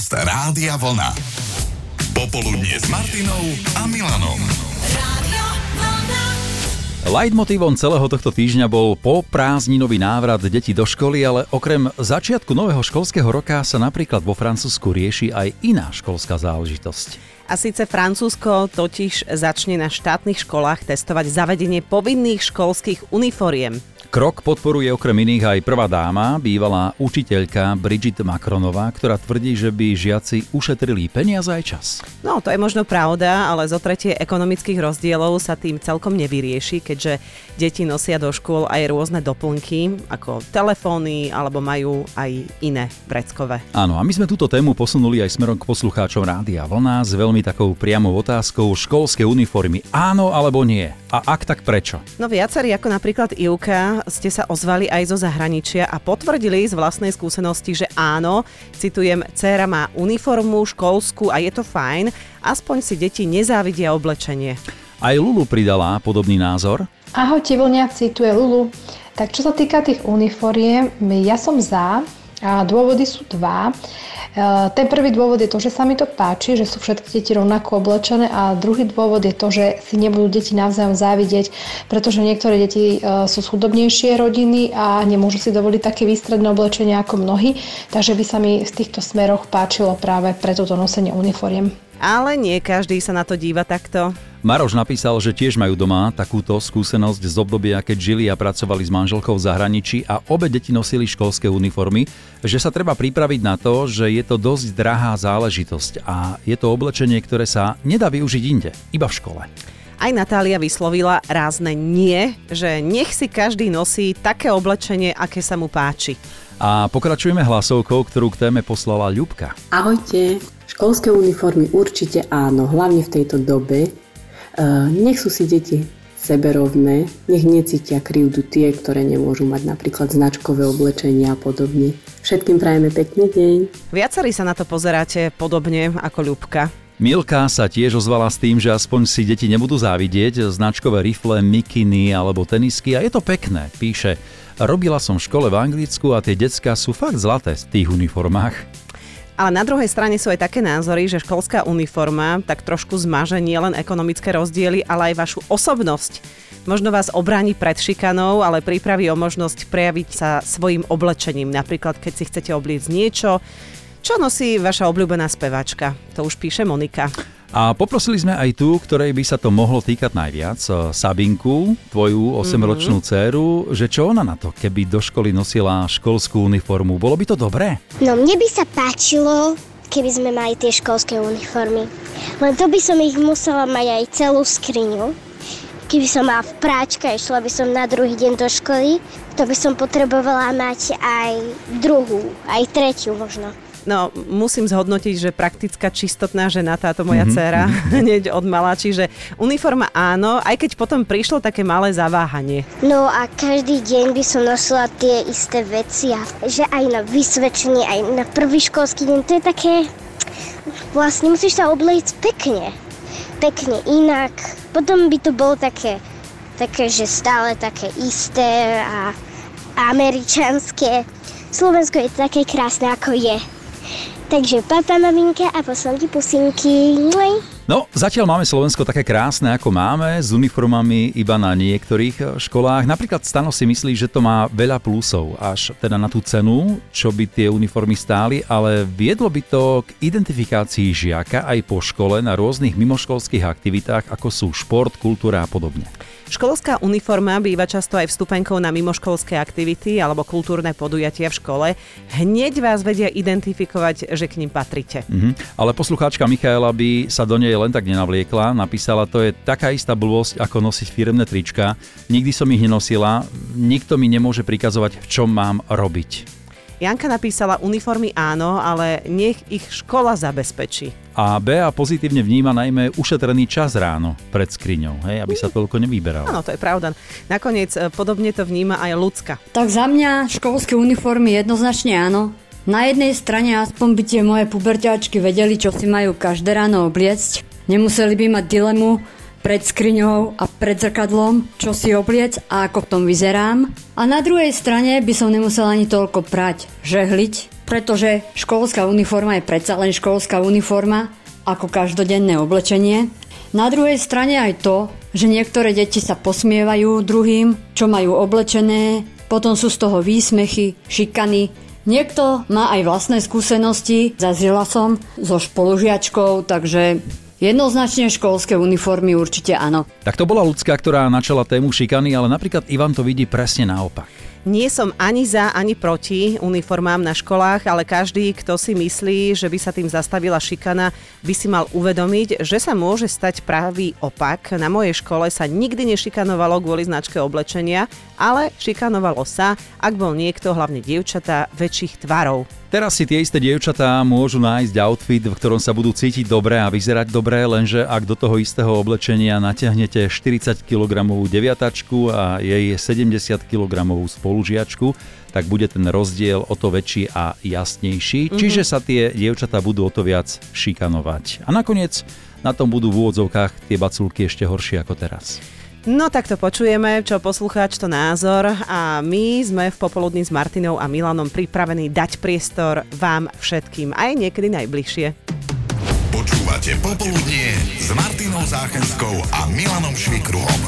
Podcast Rádia Vlna. Popoludnie s Martinou a Milanom. Leitmotívom celého tohto týždňa bol po prázdninový návrat detí do školy, ale okrem začiatku nového školského roka sa napríklad vo Francúzsku rieši aj iná školská záležitosť. A síce Francúzsko totiž začne na štátnych školách testovať zavedenie povinných školských uniforiem. Krok podporuje okrem iných aj prvá dáma, bývalá učiteľka Brigitte Macronová, ktorá tvrdí, že by žiaci ušetrili peniaze aj čas. No, to je možno pravda, ale zo tretie ekonomických rozdielov sa tým celkom nevyrieši, keďže deti nosia do škôl aj rôzne doplnky, ako telefóny, alebo majú aj iné vreckové. Áno, a my sme túto tému posunuli aj smerom k poslucháčom Rádia Vlna s veľmi takou priamou otázkou školské uniformy. Áno alebo nie? A ak tak prečo? No viacerí, ako napríklad Ivka, ste sa ozvali aj zo zahraničia a potvrdili z vlastnej skúsenosti, že áno, citujem, dcéra má uniformu školskú a je to fajn, aspoň si deti nezávidia oblečenie. Aj Lulu pridala podobný názor. Ahojte vlniaci, tu je Lulu. Tak čo sa týka tých uniforiem, ja som za, a dôvody sú dva. E, ten prvý dôvod je to, že sa mi to páči, že sú všetky deti rovnako oblečené a druhý dôvod je to, že si nebudú deti navzájom závidieť, pretože niektoré deti e, sú z chudobnejšie rodiny a nemôžu si dovoliť také výstredné oblečenie ako mnohí, takže by sa mi v týchto smeroch páčilo práve pre toto nosenie uniforiem. Ale nie každý sa na to díva takto. Maroš napísal, že tiež majú doma takúto skúsenosť z obdobia, keď žili a pracovali s manželkou v zahraničí a obe deti nosili školské uniformy, že sa treba pripraviť na to, že je to dosť drahá záležitosť a je to oblečenie, ktoré sa nedá využiť inde, iba v škole. Aj Natália vyslovila rázne nie, že nech si každý nosí také oblečenie, aké sa mu páči. A pokračujeme hlasovkou, ktorú k téme poslala Ľubka. Ahojte, školské uniformy určite áno, hlavne v tejto dobe, nech sú si deti seberovné, nech necítia krivdu tie, ktoré nemôžu mať napríklad značkové oblečenia a podobne. Všetkým prajeme pekný deň. Viacerí sa na to pozeráte podobne ako Ľubka. Milka sa tiež ozvala s tým, že aspoň si deti nebudú závidieť značkové rifle, mikiny alebo tenisky a je to pekné, píše. Robila som v škole v Anglicku a tie decka sú fakt zlaté v tých uniformách. Ale na druhej strane sú aj také názory, že školská uniforma tak trošku zmaže nielen ekonomické rozdiely, ale aj vašu osobnosť. Možno vás obráni pred šikanou, ale pripraví o možnosť prejaviť sa svojim oblečením. Napríklad, keď si chcete obliecť niečo, čo nosí vaša obľúbená spevačka. To už píše Monika. A poprosili sme aj tú, ktorej by sa to mohlo týkať najviac, eh, Sabinku, tvoju 8-ročnú mm-hmm. dceru, že čo ona na to, keby do školy nosila školskú uniformu? Bolo by to dobré? No mne by sa páčilo, keby sme mali tie školské uniformy. Len to by som ich musela mať aj celú skriňu. Keby som mala v práčka, išla by som na druhý deň do školy, to by som potrebovala mať aj druhú, aj tretiu možno. No, musím zhodnotiť, že praktická čistotná žena, táto moja mm-hmm. dcéra, hneď od mala, čiže uniforma áno, aj keď potom prišlo také malé zaváhanie. No a každý deň by som nosila tie isté veci a že aj na vysvedčenie, aj na prvý školský deň, to je také, vlastne musíš sa oblieť pekne, pekne inak. Potom by to bolo také, také, že stále také isté a američanské. Slovensko je také krásne, ako je. Takže papa, maminka a poslám ti pusinky. No, zatiaľ máme Slovensko také krásne, ako máme, s uniformami iba na niektorých eh, školách. Napríklad Stano si myslí, že to má veľa plusov, až teda na tú cenu, čo by tie uniformy stáli, ale viedlo by to k identifikácii žiaka aj po škole na rôznych mimoškolských aktivitách, ako sú šport, kultúra a podobne. Školská uniforma býva často aj vstupenkou na mimoškolské aktivity alebo kultúrne podujatia v škole. Hneď vás vedia identifikovať, že k ním patrite. Mm-hmm. Ale poslucháčka Michaela by sa do nej len tak nenavliekla. Napísala, to je taká istá blbosť, ako nosiť firemné trička. Nikdy som ich nenosila, nikto mi nemôže prikazovať, v čom mám robiť. Janka napísala uniformy áno, ale nech ich škola zabezpečí. A Bea pozitívne vníma najmä ušetrený čas ráno pred skriňou, hej, aby sa toľko nevyberal. Áno, to je pravda. Nakoniec e, podobne to vníma aj ľudská. Tak za mňa školské uniformy jednoznačne áno. Na jednej strane aspoň by tie moje puberťačky vedeli, čo si majú každé ráno obliecť. Nemuseli by mať dilemu, pred skriňou a pred zrkadlom, čo si obliec a ako v tom vyzerám. A na druhej strane by som nemusela ani toľko prať, žehliť, pretože školská uniforma je predsa len školská uniforma ako každodenné oblečenie. Na druhej strane aj to, že niektoré deti sa posmievajú druhým, čo majú oblečené, potom sú z toho výsmechy, šikany. Niekto má aj vlastné skúsenosti, zazila som so spolužiačkou, takže Jednoznačne školské uniformy určite áno. Tak to bola ľudská, ktorá načala tému šikany, ale napríklad Ivan to vidí presne naopak. Nie som ani za, ani proti uniformám na školách, ale každý, kto si myslí, že by sa tým zastavila šikana, by si mal uvedomiť, že sa môže stať pravý opak. Na mojej škole sa nikdy nešikanovalo kvôli značke oblečenia, ale šikanovalo sa, ak bol niekto, hlavne dievčatá, väčších tvarov. Teraz si tie isté dievčatá môžu nájsť outfit, v ktorom sa budú cítiť dobre a vyzerať dobre, lenže ak do toho istého oblečenia natiahnete 40 kg deviatačku a jej 70 kg spolužiačku, tak bude ten rozdiel o to väčší a jasnejší, mm-hmm. čiže sa tie dievčatá budú o to viac šikanovať. A nakoniec na tom budú v úvodzovkách tie baculky ešte horšie ako teraz. No tak to počujeme, čo poslucháč to názor a my sme v Popoludní s Martinou a Milanom pripravení dať priestor vám všetkým, aj niekedy najbližšie. Počúvate Popoludnie s Martinou Záchenskou a Milanom Švikruhom.